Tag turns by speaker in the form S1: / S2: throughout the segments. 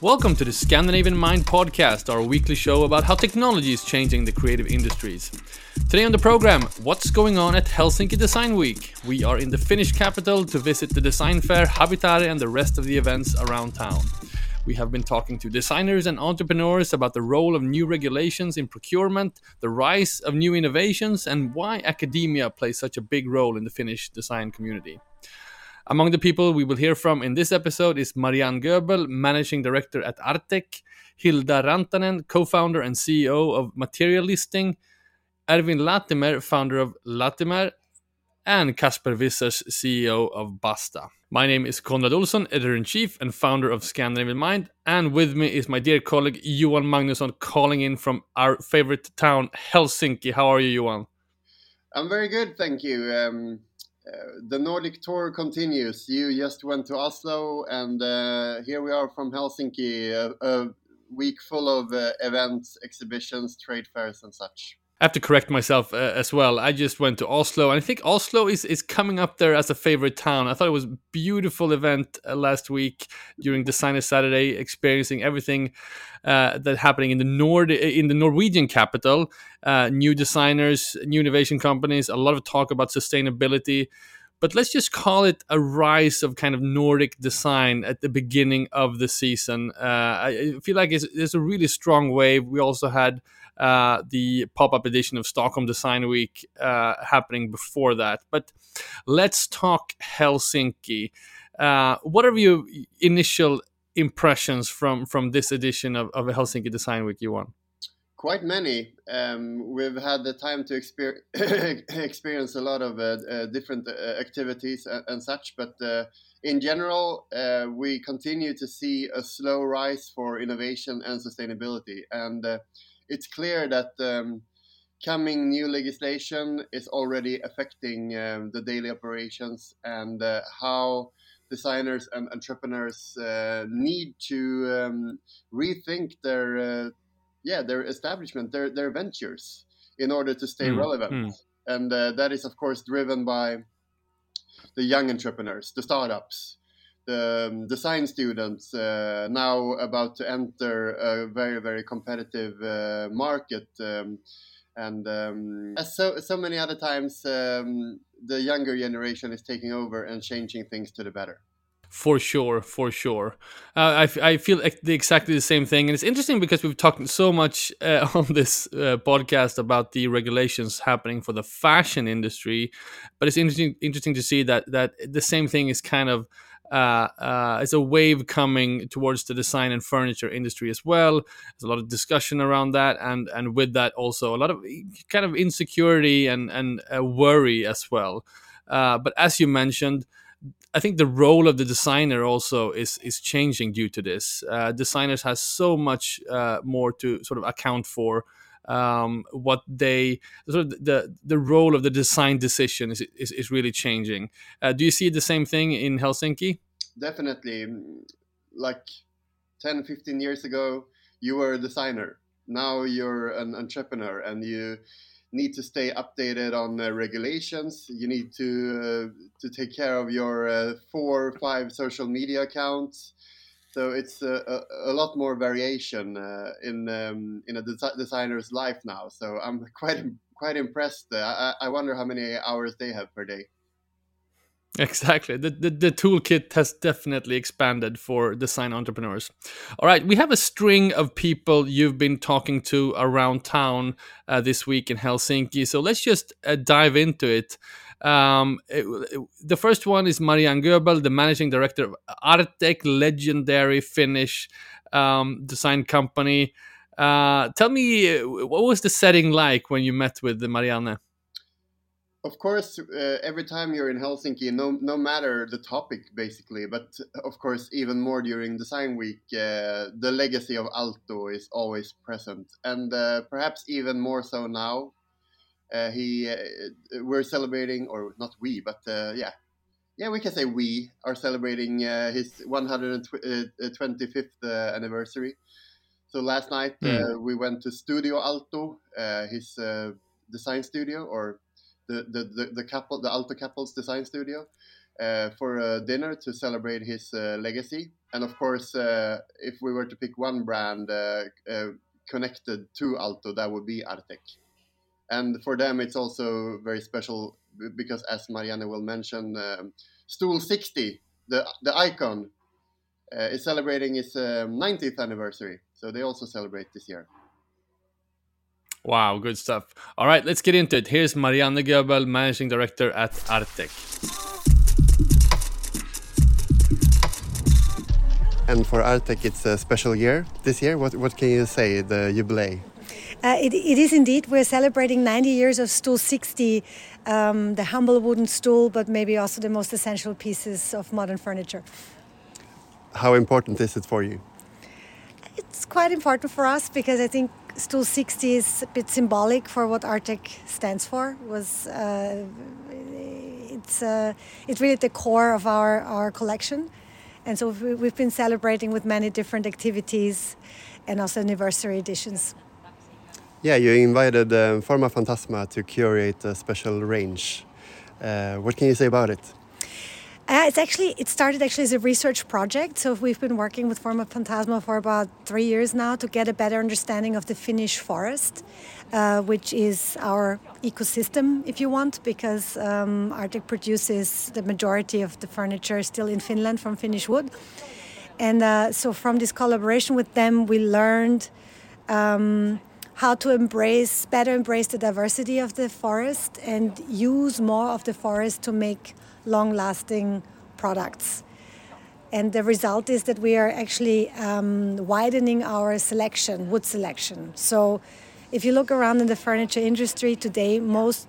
S1: Welcome to the Scandinavian Mind podcast, our weekly show about how technology is changing the creative industries. Today on the program, what's going on at Helsinki Design Week? We are in the Finnish capital to visit the design fair, Habitare, and the rest of the events around town. We have been talking to designers and entrepreneurs about the role of new regulations in procurement, the rise of new innovations, and why academia plays such a big role in the Finnish design community. Among the people we will hear from in this episode is Marianne Goebl, Managing Director at Artek, Hilda Rantanen, co-founder and CEO of Materialisting, Ervin Latimer, founder of Latimmier, and Casper Vissers, CEO of Basta. My name is Konrad Olsson, editor-in-chief and founder of Scandinavian Mind, and with me is my dear colleague Johan Magnusson calling in from our favorite town, Helsinki. How are you, Johan?
S2: I'm very good, thank you. Um, uh, the Nordic tour continues. You just went to Oslo, and uh, here we are from Helsinki, a, a week full of uh, events, exhibitions, trade fairs, and such.
S1: I have to correct myself uh, as well. I just went to Oslo, and I think Oslo is, is coming up there as a favorite town. I thought it was beautiful event uh, last week during Designer Saturday, experiencing everything uh, that happening in the Nord in the Norwegian capital. Uh, new designers, new innovation companies, a lot of talk about sustainability. But let's just call it a rise of kind of Nordic design at the beginning of the season. Uh, I feel like it's a really strong wave. We also had uh, the pop-up edition of Stockholm Design Week uh, happening before that. But let's talk Helsinki. Uh, what are your initial impressions from from this edition of, of Helsinki Design Week, Johan?
S2: Quite many. Um, we've had the time to exper- experience a lot of uh, uh, different uh, activities and, and, such, but in general, uh, we continue to see a slow rise for innovation and sustainability. And it's clear that um, coming new legislation is already affecting um, the daily operations and uh, how designers and entrepreneurs uh, need to um, rethink their uh, yeah their establishment their their ventures in order to stay mm, relevant mm. and uh, that is of course driven by the young entrepreneurs the startups um, design students uh, now about to enter a very very competitive uh, market um, and um, as so so many other times um, the younger generation is taking over and changing things to the better.
S1: For sure for sure. Uh, I, I feel exactly the same thing and it's interesting because we've talked so much uh, on this uh, podcast about the regulations happening for the fashion industry but it's interesting interesting to see that that the same thing is kind of uh, uh, it's a wave coming towards the design and furniture industry as well. There's a lot of discussion around that, and and with that also a lot of kind of insecurity and and uh, worry as well. Uh, but as you mentioned, I think the role of the designer also is is changing due to this. Uh, designers has so much uh, more to sort of account for um, what they sort of the the role of the design decision is is, is really changing. Uh, do you see the same thing in Helsinki?
S2: Definitely, like 10, 15 years ago, you were a designer. Now you're an entrepreneur, and you need to stay updated on uh, regulations. You need to uh, to take care of your uh, four or five social media accounts. So it's a, a, a lot more variation uh, in um, in a desi- designer's life now. So I'm quite quite impressed. I, I wonder how many hours they have per day.
S1: Exactly. The, the, the toolkit has definitely expanded for design entrepreneurs. All right, we have a string of people you've been talking to around town uh, this week in Helsinki. So let's just uh, dive into it. Um, it, it, the first one is Marianne Goebl, the managing director of Artek, legendary Finnish um, design company. Uh, tell me, what was the setting like when you met with the Marianne?
S2: Of course, uh, every time you're in Helsinki, no, no matter the topic, basically, but of course, even more during Design Week, uh, the legacy of Aalto is always present, and uh, perhaps even more so now uh, he uh, we're celebrating, or not we, but uh, yeah, yeah, we can say we are celebrating his 125th anniversary. So last night mm. we went to Studio Aalto, his design studio, or the the the, the couple the Aalto Couples Design Studio uh, for a dinner to celebrate his uh, legacy. And of course, uh, if we were to pick one brand uh, uh, connected to Aalto, that would be Artek. And for them, it's also very special because, as Marianne will mention, um, Stool 60, the the icon, uh, is celebrating its 90th anniversary. So they also celebrate this year.
S1: Wow, good stuff. All right, let's get into it. Here's Marianne Goebl, Managing Director at Artek.
S2: And for Artek, it's a special year this year. What, what can you say, the jubilee?
S3: Uh, it, it is indeed. We're celebrating 90 years of Stool 60, um, the humble wooden stool, but maybe also the most essential pieces of modern furniture.
S2: How important is it for you?
S3: It's quite important for us because I think Stool 60 is a bit symbolic for what Artek stands for. Was uh, it's uh, it's really the core of our, our collection and so we've been celebrating with many different activities and also anniversary editions.
S2: Yeah, you invited um, Formafantasma to curate a special range. Uh, what can you say about it?
S3: Uh, it's actually it started actually as a research project. So we've been working with Formafantasma for about three years now to get a better understanding of the Finnish forest, uh, which is our ecosystem, if you want, because um, Artek produces the majority of the furniture still in Finland from Finnish wood. And uh, so from this collaboration with them, we learned. Um, how to embrace better embrace the diversity of the forest and use more of the forest to make long lasting products. And the result is that we are actually um, widening our selection, wood selection. So if you look around in the furniture industry today, most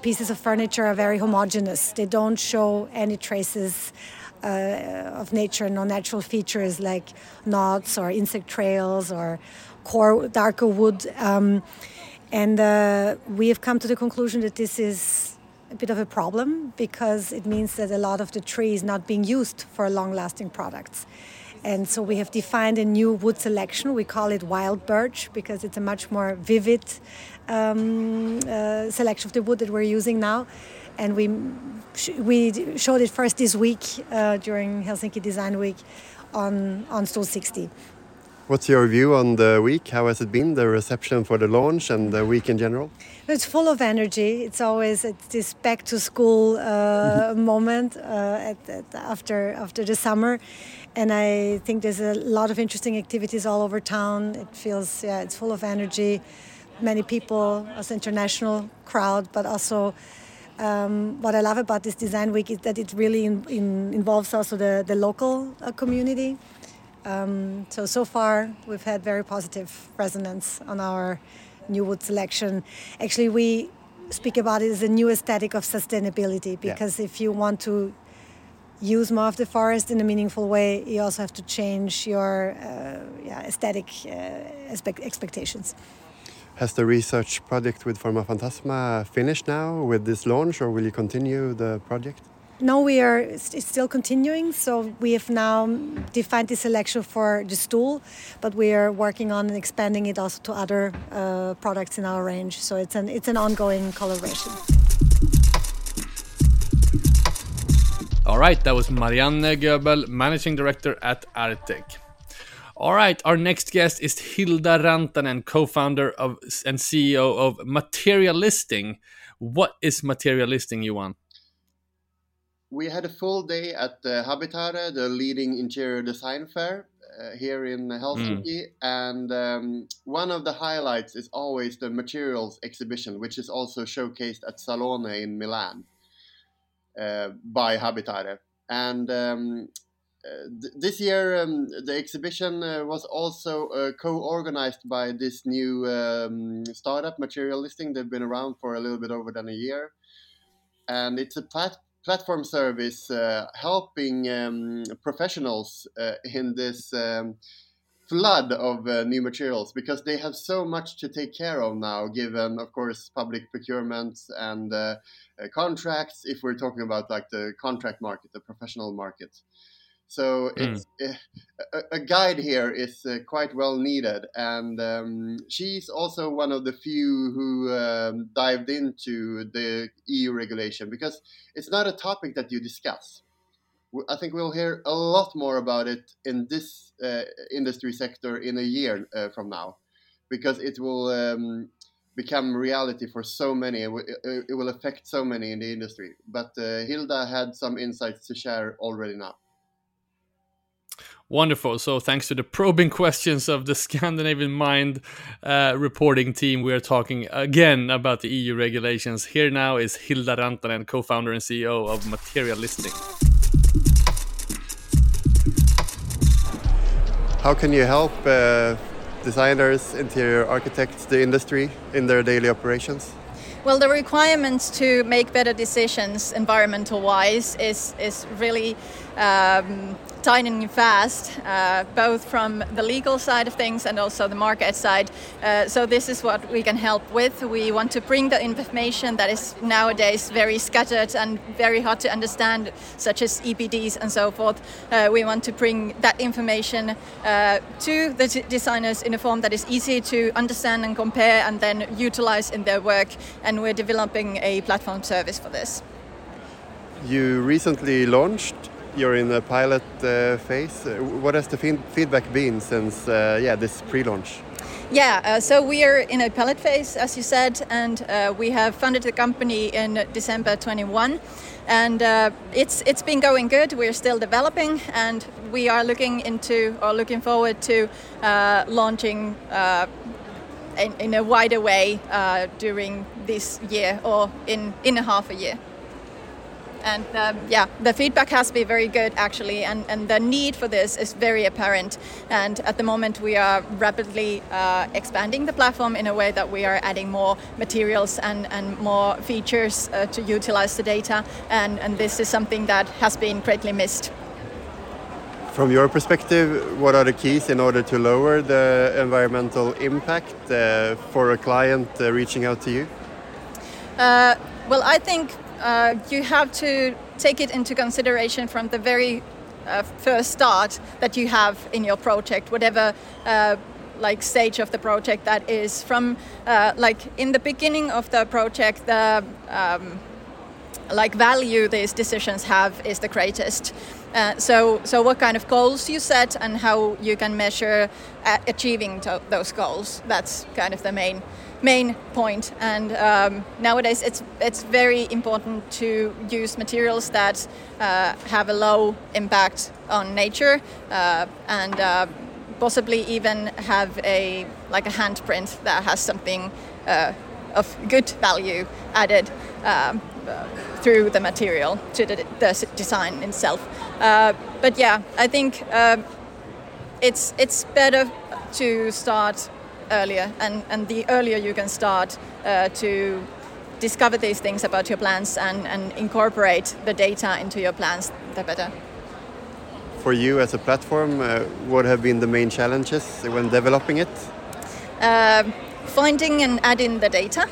S3: pieces of furniture are very homogeneous. They don't show any traces uh, of nature, no natural features like knots or insect trails or core darker wood. Um, and uh, we have come to the conclusion that this is a bit of a problem because it means that a lot of the tree is not being used for long lasting products. And so we have defined a new wood selection. We call it wild birch because it's a much more vivid um, uh, selection of the wood that we're using now. And we, we showed it first this week uh, during Helsinki Design Week on, on Stool 60.
S2: What's your view on the week? How has it been, the reception for the launch and the week in general?
S3: It's full of energy. It's always it's this back to school uh, moment uh, at, at, after after the summer, and I think there's a lot of interesting activities all over town. It feels yeah, it's full of energy. Many people, as international crowd, but also. Um, what I love about this design week is that it really in, in, involves also the, the local uh, community. Um, so so far we've had very positive resonance on our new wood selection. Actually, we speak about it as a new aesthetic of sustainability because yeah. if you want to use more of the forest in a meaningful way, you also have to change your uh, yeah, aesthetic uh, expectations.
S2: Has the research project with Formafantasma finished now with this launch, or will you continue the project?
S3: No, we are still continuing. So we have now defined the selection for the stool, but we are working on expanding it also to other uh, products in our range. So it's an it's an ongoing collaboration.
S1: All right, that was Marianne Goebl, Managing Director at Artek. All right, our next guest is Hilda Rantanen, co-founder of and CEO of Materialisting. What is Material Materialisting, Johan?
S2: We had a full day at the Habitare, the leading interior design fair uh, here in Helsinki. Mm. And um, one of the highlights is always the materials exhibition, which is also showcased at Salone in Milan uh, by Habitare. And um, uh, th- this year, um, the exhibition uh, was also uh, co-organized by this new um, startup, Materialisting. They've been around for a little bit over than a year, and it's a plat- platform service uh, helping um, professionals uh, in this um, flood of uh, new materials because they have so much to take care of now, given, of course, public procurements and uh, uh, contracts. If we're talking about like the contract market, the professional market. So it's uh, a, a, guide here is uh, quite well needed, and um, she's also one of the few who um, dived into the EU regulation because it's not a topic that you discuss. I think we'll hear a lot more about it in this uh, industry sector in a year uh, from now, because it will um, become reality for so many. It, it, will affect so many in the industry. But uh, Hilda had some insights to share already now.
S1: Wonderful. So, thanks to the probing questions of the Scandinavian Mind uh, reporting team, we are talking again about the EU regulations. Here now is Hilda Rantanen, co founder and CEO of Materialisting.
S2: How can you help uh, designers, interior architects, the industry in their daily operations?
S4: Well, the requirements to make better decisions environmental wise is, is really um, tightening fast, uh, both from the legal side of things and also the market side. Uh, so this is what we can help with. We want to bring the information that is nowadays very scattered and very hard to understand, such as EPDs and so forth. Uh, we want to bring that information uh, to the designers in a form that is easy to understand and compare and then utilize in their work. And we're developing a platform service for this.
S2: You recently launched you're in the pilot uh, phase. Uh, what has the feedback been since uh, yeah this pre-launch?
S4: Yeah, uh, so we are in a pilot phase, as you said, and uh, we have funded the company in December 21, and uh, it's it's been going good. We're still developing, and we are looking into or looking forward to launching. In, in, a wider way during this year or in, in a half a year and um, yeah, the feedback has been very good actually, and, and the need for this is very apparent. And at the moment, we are rapidly uh, expanding the platform in a way that we are adding more materials and, and more features uh, to utilize the data, and, and this is something that has been greatly missed.
S2: From your perspective, what are the keys in order to lower the environmental impact uh, for a client uh, reaching out to you?
S4: Uh, well, I think uh, you have to take it into consideration from the very uh, first start that you have in your project, whatever uh, like stage of the project that is. From uh, like in the beginning of the project, the um, like value these decisions have is the greatest. Uh, so, so what kind of goals you set and how you can measure uh, achieving those goals. That's kind of the main main point. And um, nowadays, it's it's very important to use materials that uh, have a low impact on nature uh, and uh, possibly even have a like a handprint that has something uh, of good value added. Um, through the material to the, the design itself, uh, but yeah, I think uh, it's it's better to start earlier, and, and the earlier you can start uh, to discover these things about your plants and, and incorporate the data into your plans, the better.
S2: For you as a platform, uh, what have been the main challenges when developing it?
S4: Uh, finding and adding the data,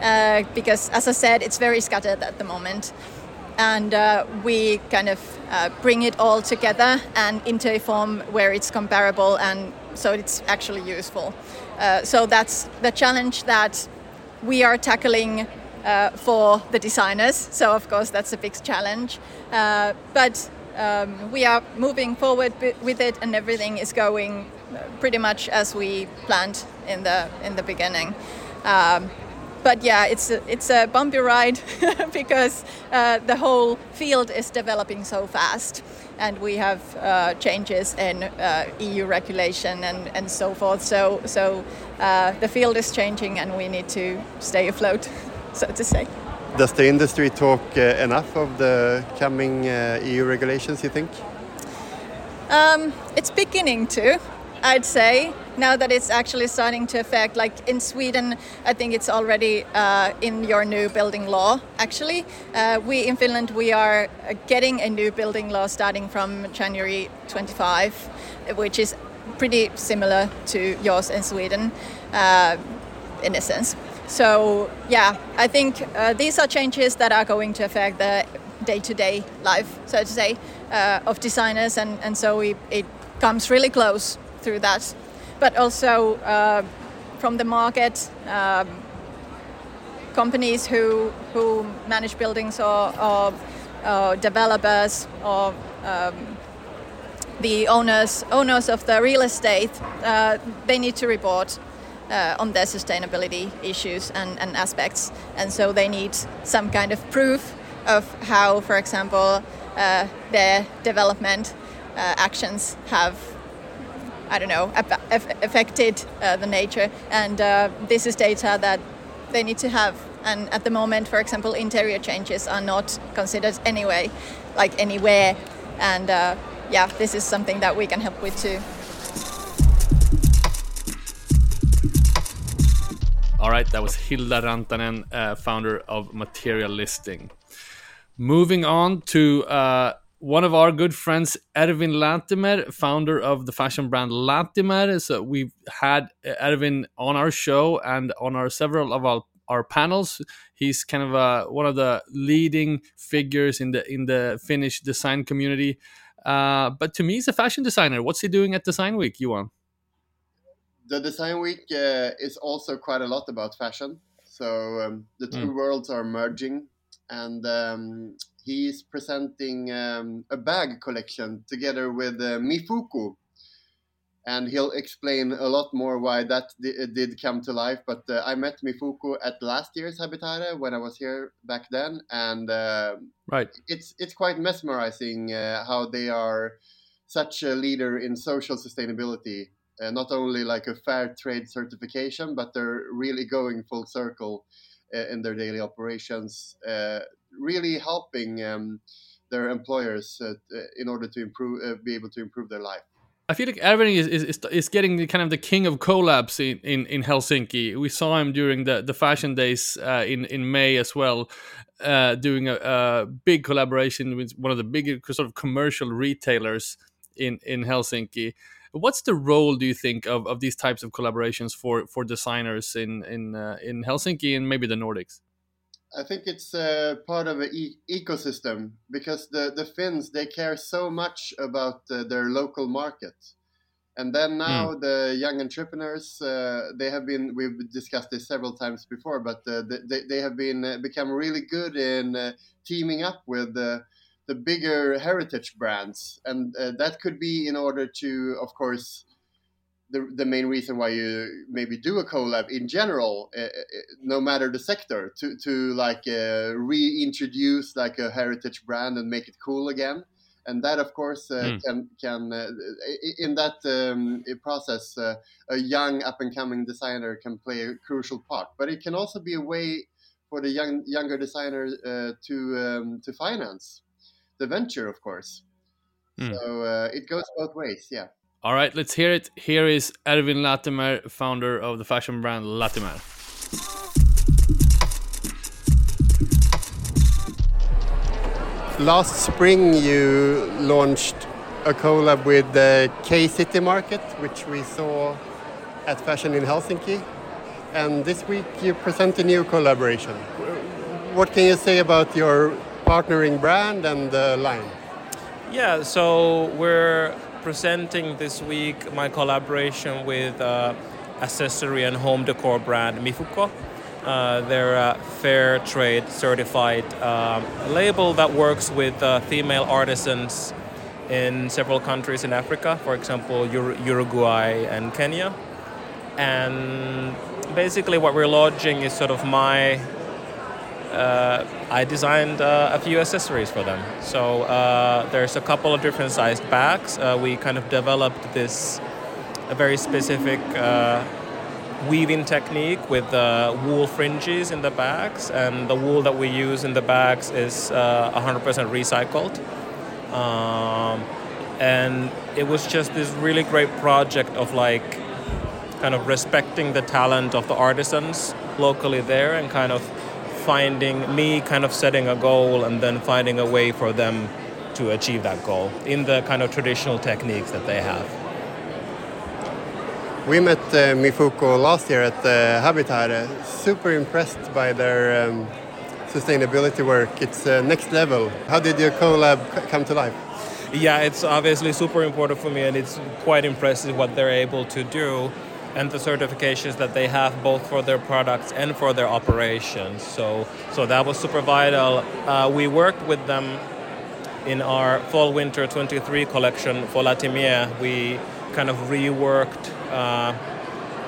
S4: uh, because as I said, it's very scattered at the moment. And uh, we kind of uh, bring it all together and into a form where it's comparable and so it's actually useful. Uh, so that's the challenge that we are tackling uh, for the designers. So of course that's a big challenge, uh, but um, we are moving forward with it, and everything is going pretty much as we planned in the in the beginning. Um, but yeah, it's a, it's a bumpy ride because uh, the whole field is developing so fast and we have uh, changes in uh, EU regulation and, and so forth. So, so uh, the field is changing and we need to stay afloat, so to say.
S2: Does the industry talk uh, enough of the coming uh, EU regulations, you think?
S4: Um, it's beginning to. I'd say now that it's actually starting to affect, like in Sweden, I think it's already uh, in your new building law. Actually, uh, we in Finland we are getting a new building law starting from January 25, which is pretty similar to yours in Sweden, uh, in a sense. So yeah, I think uh, these are changes that are going to affect the day-to-day life, so to say, uh, of designers, and and so we, it comes really close through that, but also uh, from the market. Um, companies who who manage buildings or, or, or developers or um, the owners owners of the real estate uh, they need to report uh, on their sustainability issues and, and aspects and so they need some kind of proof of how for example uh, their development uh, actions have I don't know affected uh, the nature and uh, this is data that they need to have. And at the moment, for example, interior changes are not considered anyway, like anywhere. And uh, yeah, this is something that we can help with too.
S1: All right, that was Hilda Rantanen, uh, founder of Materialisting. Moving on to uh, one of our good friends, Ervin Latimer, founder of the fashion brand Latimmier. So we've had Ervin on our show and on our several of our, our panels. He's kind of uh, one of the leading figures in the in the Finnish design community. Uh, but to me, he's a fashion designer. What's he doing at Design Week, Johan?
S2: The Design Week uh, is also quite a lot about fashion. So um, the two mm. worlds are merging, and um, he's presenting um, a bag collection together with uh, Mifuko. And he'll explain a lot more why that d- did come to life. But uh, I met Mifuko at last year's Habitare when I was here back then, and uh,
S1: right,
S2: it's it's quite mesmerizing uh, how they are such a leader in social sustainability. Uh, not only like a fair trade certification, but they're really going full circle uh, in their daily operations really helping um, their employers uh, in order to improve, uh, be able to improve their life.
S1: I feel like Ervin is, is, is getting kind of the king of collabs in, in, in Helsinki. We saw him during the, the fashion days uh, in, in May as well, uh, doing a, a, big collaboration with one of the big sort of commercial retailers in, in Helsinki. What's the role, do you think, of, of these types of collaborations for, for designers in in uh, in Helsinki and maybe the Nordics?
S2: I think it's uh, part of an e- ecosystem because the, the Finns they care so much about uh, their local market, and then now mm. the young entrepreneurs uh, they have been we've discussed this several times before, but uh, they, they have been uh, become really good in uh, teaming up with the the bigger heritage brands, and that could be in order to, of course the, the main reason why you maybe do a collab in general, uh, no matter the sector, to to like uh, reintroduce like a heritage brand and make it cool again. And that, of course, uh, mm. can can in that um, process, a young up and coming designer can play a crucial part. But it can also be a way for the young younger designer to um, to finance the venture, of course. Mm. So it goes both ways, yeah.
S1: All right, let's hear it. Here is Ervin Latimer, founder of the fashion brand Latimmier.
S2: Last spring, you launched a collab with the K City Market, which we saw at Fashion in Helsinki. And this week, you present a new collaboration. What can you say about your partnering brand and the line?
S5: Yeah, so we're presenting this week my collaboration with uh, accessory and home decor brand Mifuko. Uh, they're a fair trade certified um, label that works with uh, female artisans in several countries in Africa, for example, Ur- Uruguay and Kenya. And basically, what we're launching is sort of my uh, I designed uh, a few accessories for them. So uh, there's a couple of different sized bags. Uh, we kind of developed this a very specific uh, weaving technique with uh, wool fringes in the bags, and the wool that we use in the bags is 100% recycled. Um, and it was just this really great project of like kind of respecting the talent of the artisans locally there and kind of finding me kind of setting a goal and then finding a way for them to achieve that goal in the kind of traditional techniques that they have.
S2: We met uh, Mifuko last year at the Habitare. Super impressed by their um, sustainability work. It's uh, next level. How did your collab come to life?
S5: Yeah, it's obviously super important for me, and it's quite impressive what they're able to do and the certifications that they have both for their products and for their operations. So, so that was super vital. Uh, we worked with them in our fall winter 23 collection for Latimmier. We kind of reworked, uh,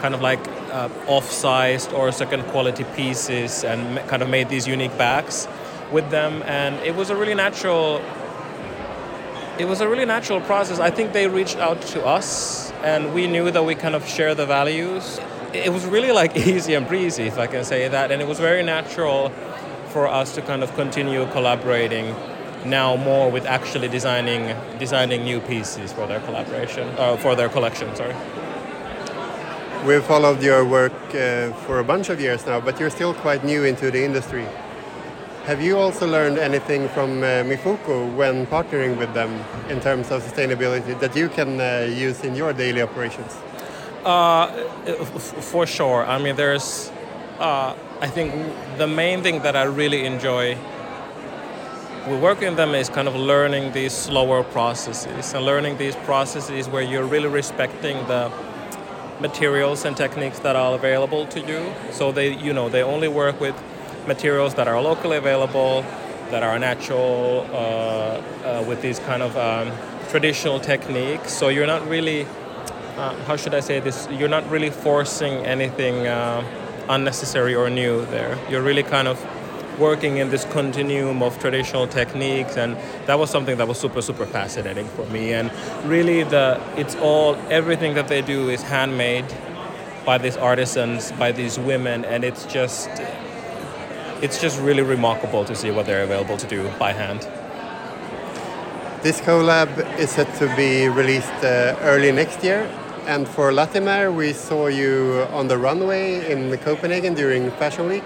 S5: kind of like uh, off-sized or second quality pieces, and kind of made these unique bags with them. And it was a really natural. It was a really natural process. I think they reached out to us and we knew that we kind of share the values. It was really like easy and breezy, if I can say that, and it was very natural for us to kind of continue collaborating now more with actually designing designing new pieces for their collaboration uh, for their collection. Sorry.
S2: We've followed your work uh, for a bunch of years now, but you're still quite new into the industry. Have you also learned anything from uh, Mifuko when partnering with them in terms of sustainability that you can uh, use in your daily operations?
S5: Uh, for sure. I mean, there's, uh, I think the main thing that I really enjoy with working with them is kind of learning these slower processes and learning these processes where you're really respecting the materials and techniques that are available to you. So they, you know, they only work with materials that are locally available, that are natural, uh, uh, with these kind of um, traditional techniques. So you're not really, uh, how should I say this? You're not really forcing anything uh, unnecessary or new there. You're really kind of working in this continuum of traditional techniques and that was something that was super super fascinating for me and really the it's all everything that they do is handmade by these artisans by these women and it's just it's just really remarkable to see what they're available to do by hand.
S2: This collab is set to be released uh, early next year. And for Latimmier, we saw you on the runway in Copenhagen during Fashion Week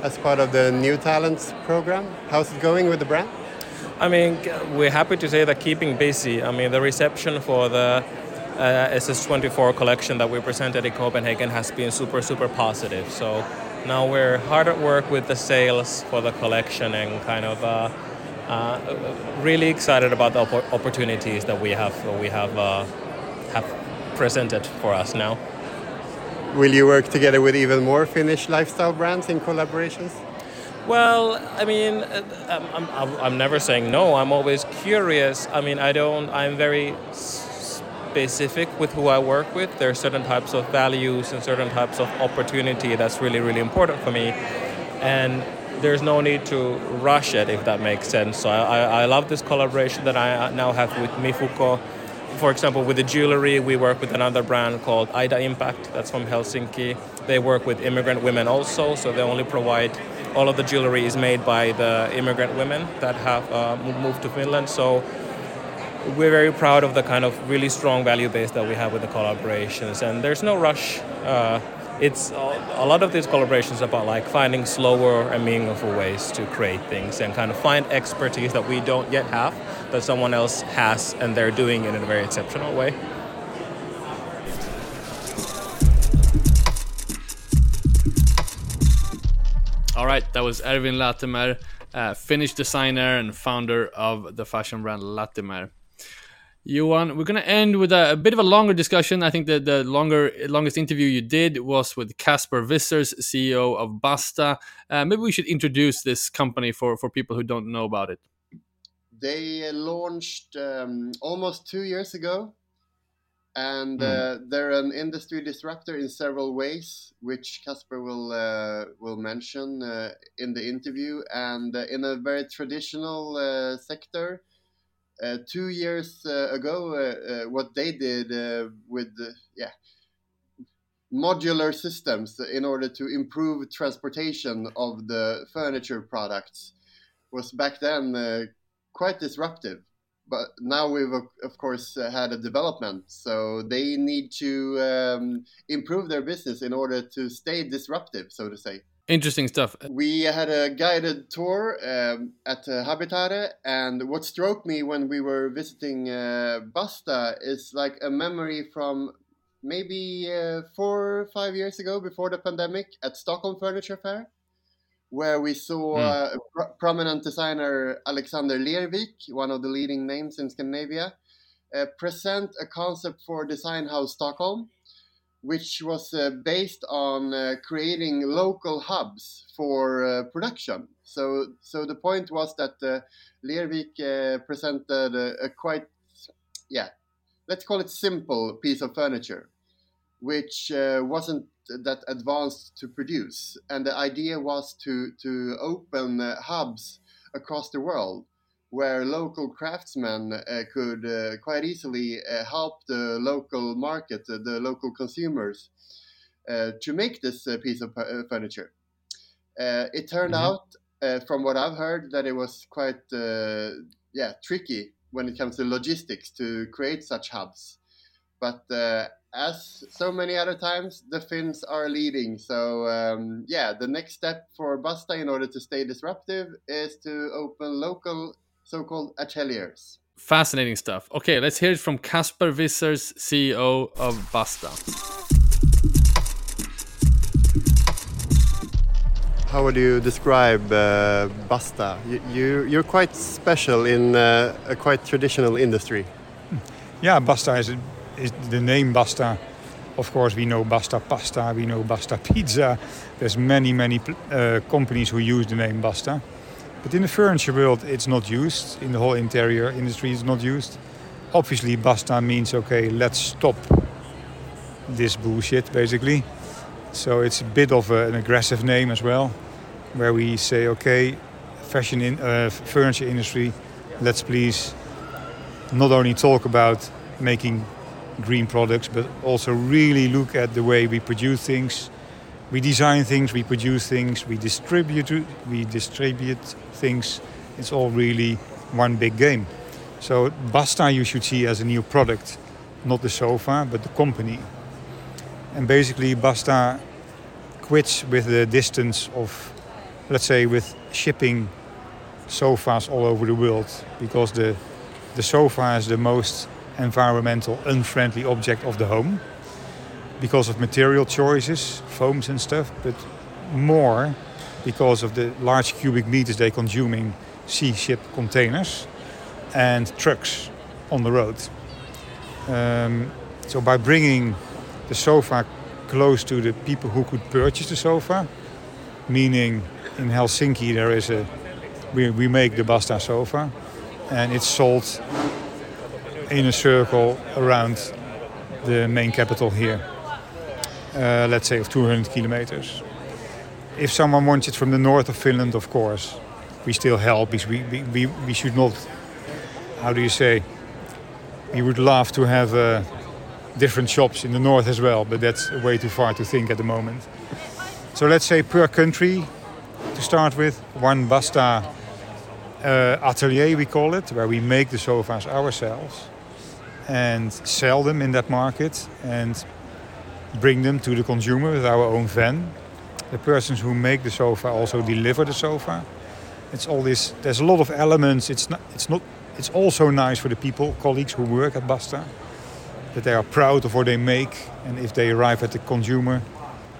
S2: as part of the New Talents program. How's it going with the brand?
S5: I mean, we're happy to say that keeping busy. I mean, the reception for the uh, SS24 collection that we presented in Copenhagen has been super, super positive. So now we're hard at work with the sales for the collection and kind of uh, uh, really excited about the op- opportunities that we have we have uh, have presented for us now.
S2: Will you work together with even more Finnish lifestyle brands in collaborations?
S5: Well, I mean, uh, I'm, I'm, I'm never saying no. I'm always curious. I mean, I don't. I'm very specific with who I work with. There are certain types of values and certain types of opportunity that's really, really important for me. And there's no need to rush it, if that makes sense. So I, I, love this collaboration that I now have with Mifuko. For example, with the jewelry, we work with another brand called Ida Impact, that's from Helsinki. They work with immigrant women also, so they only provide all of the jewelry is made by the immigrant women that have uh, moved to Finland. So we're very proud of the kind of really strong value base that we have with the collaborations and there's no rush. Uh, it's a lot of these collaborations about like finding slower and meaningful ways to create things and kind of find expertise that we don't yet have that someone else has and they're doing it in a very exceptional way.
S1: All right that was ervin latimer uh, finnish designer and founder of the fashion brand latimmier Johan, we're going to end with a, a, bit of a longer discussion. I think the, the longer longest interview you did was with Casper Vissers, CEO of Basta. Uh, maybe we should introduce this company for, for people who don't know about it.
S2: They launched um, almost two years ago, and mm. uh, they're an industry disruptor in several ways, which Casper will uh, will mention uh, in the interview, and uh, in a very traditional uh, sector uh, two years uh, ago, uh, what they did with yeah modular systems in order to improve transportation of the furniture products was back then quite disruptive. But now we've of course had a development. So they need to um, improve their business in order to stay disruptive so to say
S1: Interesting stuff.
S2: We had a guided tour um, at uh, Habitare, and what struck me when we were visiting uh, Basta is like a memory from maybe uh, four or five years ago before the pandemic at Stockholm Furniture Fair, where we saw
S1: Mm.
S2: uh, pro- prominent designer Alexander Lervik, one of the leading names in Scandinavia, uh, present a concept for Design House Stockholm, which was uh, based on uh, creating local hubs for uh, production. So, so the point was that uh, Lervik uh, presented a, a quite, yeah, let's call it simple piece of furniture, which uh, wasn't that advanced to produce. And the idea was to to open uh, hubs across the world where local craftsmen uh, could uh, quite easily uh, help the local market, uh, the local consumers, uh, to make this uh, piece of fu- furniture. Uh, it turned
S1: Mhm.
S2: out, uh, from what I've heard, that it was quite uh, yeah tricky when it comes to logistics to create such hubs. But uh, as so many other times, the Finns are leading. So um, yeah, the next step for Basta in order to stay disruptive is to open local so-called ateliers.
S1: Fascinating stuff. Okay, let's hear it from Casper Vissers, CEO of Basta.
S2: How would you describe uh, Basta? You, you, you're quite special in uh, a quite traditional industry.
S6: Yeah, Basta is, is the name Basta. Of course, we know Basta Pasta, we know Basta Pizza. There's many, many uh, companies who use the name Basta. But in the furniture world, it's not used. In the whole interior industry, it's not used. Obviously, Basta means okay, let's stop this bullshit, basically. So it's a bit of a, an aggressive name as well, where we say, okay, fashion in uh, furniture industry, let's please not only talk about making green products, but also really look at the way we produce things. We design things, we produce things, we distribute, we distribute things. It's all really one big game. So Basta you should see as a new product, not the sofa, but the company. And basically Basta quits with the distance of, let's say, with shipping sofas all over the world because the the sofa is the most environmental unfriendly object of the home because of material choices, foams and stuff, but more because of the large cubic meters they consume in sea ship containers and trucks on the road. Um, so by bringing the sofa close to the people who could purchase the sofa, meaning in Helsinki there is a we, we make the Basta sofa and it's sold in a circle around the main capital here. Uh, let's say of 200 kilometers. If someone wants it from the north of Finland, of course, we still help because we, we, we, should not, how do you say, we would love to have uh, different shops in the north as well, but that's way too far to think at the moment. So let's say per country, to start with, one Basta uh, atelier, we call it, where we make the sofas ourselves and sell them in that market and bring them to the consumer with our own van. The persons who make the sofa also deliver the sofa. It's all this. There's a lot of elements. It's not. It's not. It's also nice for the people, colleagues who work at Basta, that they are proud of what they make, and if they arrive at the consumer,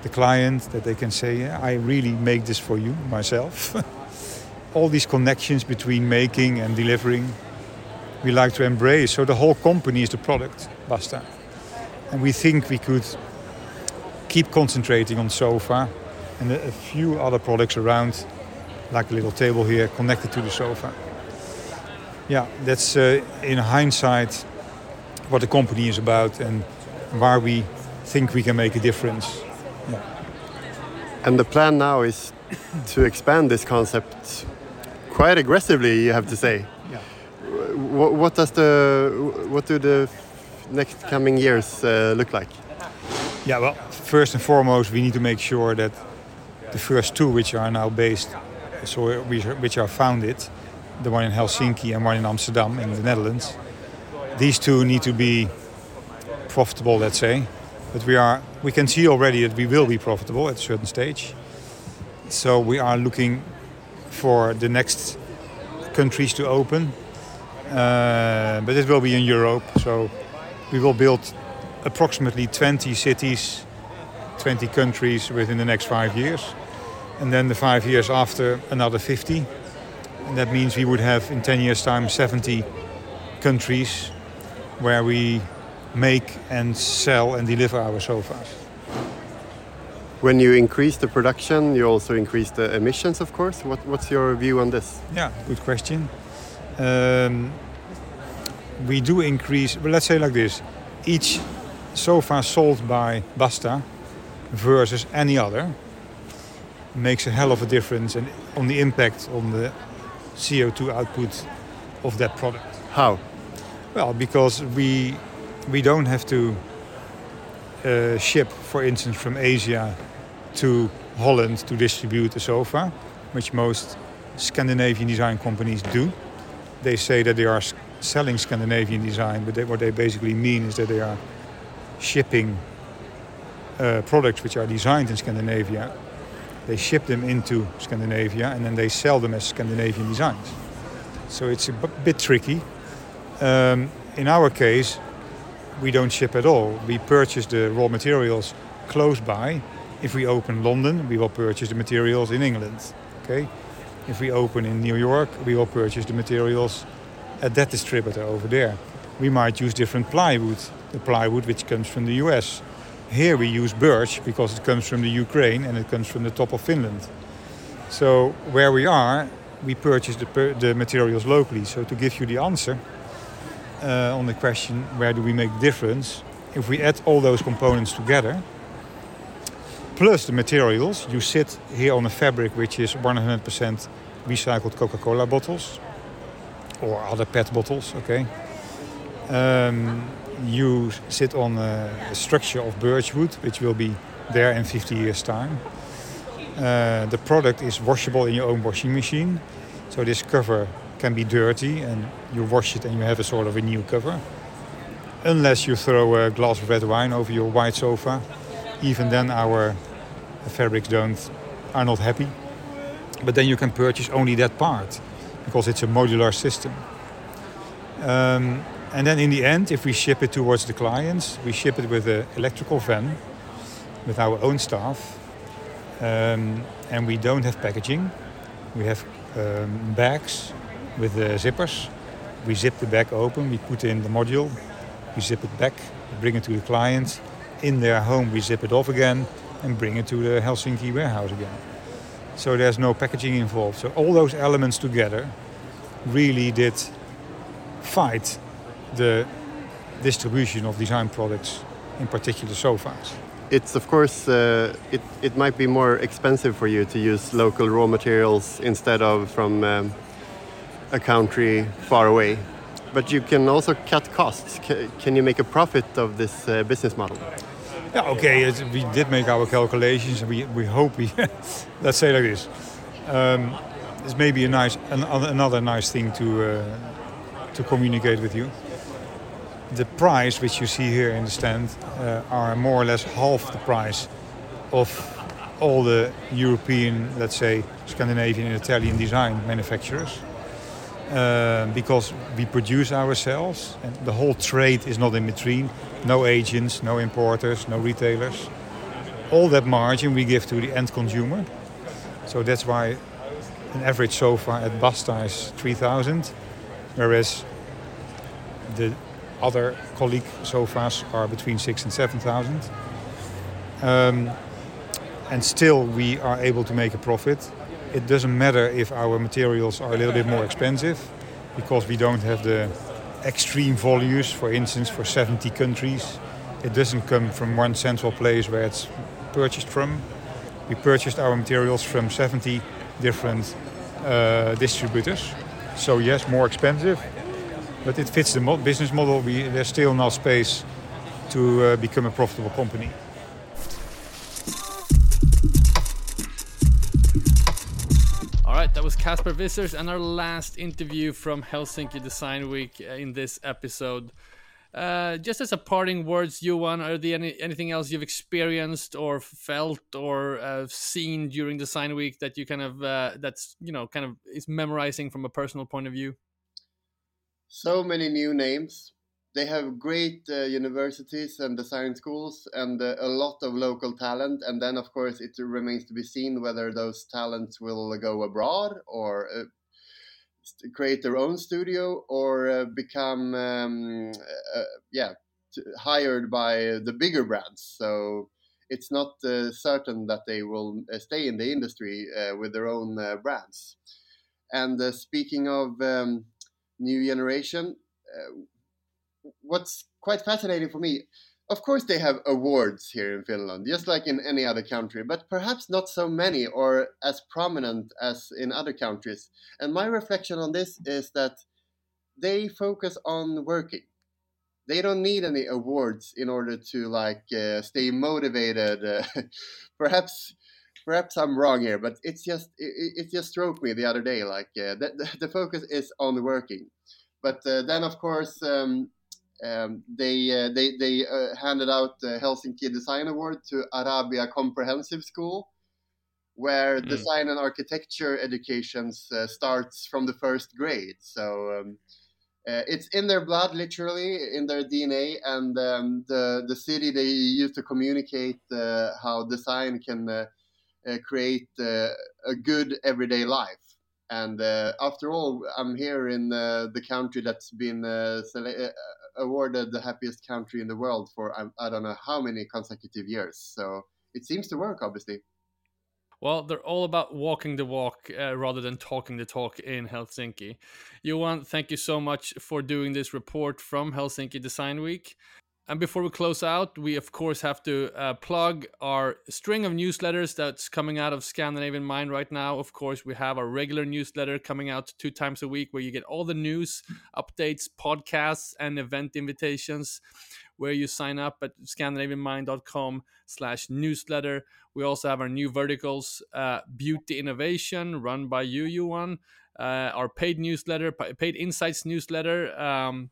S6: the client, that they can say, yeah, "I really make this for you myself." all these connections between making and delivering we like to embrace. So the whole company is the product, Basta. And we think we could keep concentrating on sofa and a, few other products around, like a little table here connected to the sofa. Yeah, that's uh, in hindsight what the company is about and where we think we can make a difference. Yeah.
S2: And the plan now is to expand this concept quite aggressively, you have to say.
S6: Yeah.
S2: What, what does the what do the next coming years uh, look like?
S6: Yeah, well, first and foremost, we need to make sure that the first two, which are now based, so which are, founded, the one in Helsinki and one in Amsterdam in the Netherlands, these two need to be profitable, let's say. But we are, we can see already that we will be profitable at a certain stage. So we are looking for the next countries to open, uh, but it will be in Europe. So we will build approximately 20 cities, 20 countries within the next five years. and then the five years after another 50. And that means we would have in 10 years' time 70 countries where we make and sell and deliver our sofas.
S2: When you increase the production, you also increase the emissions, of course. What, what's your view on this?
S6: Yeah, good question. Um, we do increase, well, let's say like this each sofa sold by Basta versus any other makes a hell of a difference and on the impact on the CO2 output of that product.
S2: How?
S6: Well, because we we don't have to uh, ship, for instance, from Asia to Holland to distribute a sofa, which most Scandinavian design companies do. They say that they are selling Scandinavian design, but they, what they basically mean is that they are shipping uh, products which are designed in Scandinavia. They ship them into Scandinavia and then they sell them as Scandinavian designs. So it's a bit tricky. Um, in our case, we don't ship at all. We purchase the raw materials close by. If we open London, we will purchase the materials in England. Okay? If we open in New York, we will purchase the materials at that distributor over there. We might use different plywood, the plywood which comes from the US. Here we use birch because it comes from the Ukraine and it comes from the top of Finland. So where we are, we purchase the, the materials locally. So to give you the answer uh, on the question, where do we make difference? If we add all those components together, plus the materials, you sit here on a fabric which is 100% recycled Coca-Cola bottles or other PET bottles, okay? Um, you sit on a, structure of birchwood, which will be there in 50 years' time. Uh, the product is washable in your own washing machine. So this cover can be dirty and you wash it and you have a sort of a new cover. Unless you throw a glass of red wine over your white sofa, even then our fabrics don't are not happy. But then you can purchase only that part because it's a modular system. Um, and then in the end, if we ship it towards the clients, we ship it with an electrical van with our own staff. Um, and we don't have packaging. We have um, bags with the zippers. We zip the bag open, we put in the module, we zip it back, bring it to the client. In their home, we zip it off again and bring it to the Helsinki warehouse again. So there's no packaging involved. So all those elements together really did fight the distribution of design products, in particular sofas.
S2: It's of course uh, it it might be more expensive for you to use local raw materials instead of from um, a country far away, but you can also cut costs. C can you make a profit of this uh, business model?
S6: Yeah, okay. It, we did make our calculations, and we we hope we let's say like this. Um, this may be a nice an, another nice thing to uh, to communicate with you. The price which you see here in the stand uh, are more or less half the price of all the European, let's say, Scandinavian and Italian design manufacturers. Uh, because we produce ourselves and the whole trade is not in between. No agents, no importers, no retailers. All that margin we give to the end consumer. So that's why an average sofa at Basta is 3,000, whereas the other colleague sofas are between six and 7,000. Um, and still we are able to make a profit it doesn't matter if our materials are a little bit more expensive because we don't have the extreme volumes, for instance, for 70 countries. It doesn't come from one central place where it's purchased from. We purchased our materials from 70 different uh, distributors. So yes, more expensive, but it fits the business model. We, there's still enough space to uh, become a profitable company.
S1: All right, that was Casper Vissers and our last interview from Helsinki Design Week uh, in this episode. Uh, just as a parting words, Johan, are there any, anything else you've experienced or felt or uh, seen during the Design Week that you kind of uh, that's you know kind of is memorizing from a personal point of view?
S2: So many new names, they have great uh, universities and design schools and uh, a lot of local talent. And then of course it remains to be seen whether those talents will go abroad or uh, create their own studio or uh, become um, uh, yeah hired by the bigger brands. So it's not uh, certain that they will stay in the industry with their own brands. And speaking of um, new generation what's quite fascinating for me, of course, they have awards here in Finland, just like in any other country, but perhaps not so many or as prominent as in other countries. And my reflection on this is that they focus on working. They don't need any awards in order to like uh, stay motivated. Uh, perhaps, perhaps I'm wrong here, but it's just it, it just struck me the other day. Like uh, the, the focus is on the working, but uh, then of course. Um, um, they uh, they they uh, handed out the Helsinki Design Award to Arabia Comprehensive School, where mm. design and architecture education uh, starts from the first grade. So um, uh, it's in their blood, literally in their DNA, and um, the the city they use to communicate uh, how design can uh, Uh, create uh, a good everyday life. And uh, after all, I'm here in the country that's been awarded the happiest country in the world for I, I don't know how many consecutive years. So it seems to work, obviously.
S1: Well, they're all about walking the walk uh, rather than talking the talk in Helsinki. Johan, thank you so much for doing this report from Helsinki Design Week. And before we close out, we of course have to uh, plug our string of newsletters that's coming out of Scandinavian Mind right now. Of course, we have our regular newsletter coming out two times a week where you get all the news, updates, podcasts, and event invitations where you sign up at scandinavianmind.com slash newsletter. We also have our new verticals, uh, Beauty Innovation, run by you, Johan, uh, our paid newsletter, paid insights newsletter, um,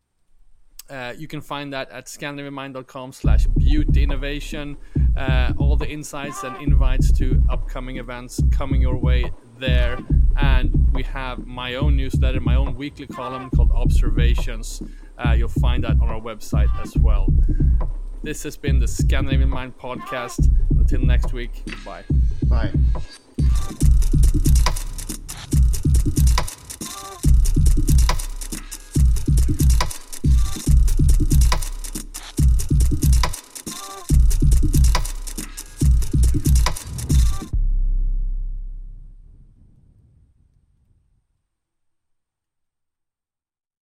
S1: uh, you can find that at scandinavianmind.com slash beauty innovation. Uh, all the insights and invites to upcoming events coming your way there. And we have my own newsletter, my own weekly column called Observations. Uh, you'll find that on our website as well. This has been the Scandinavian Mind podcast. Until next week, bye.
S2: Bye.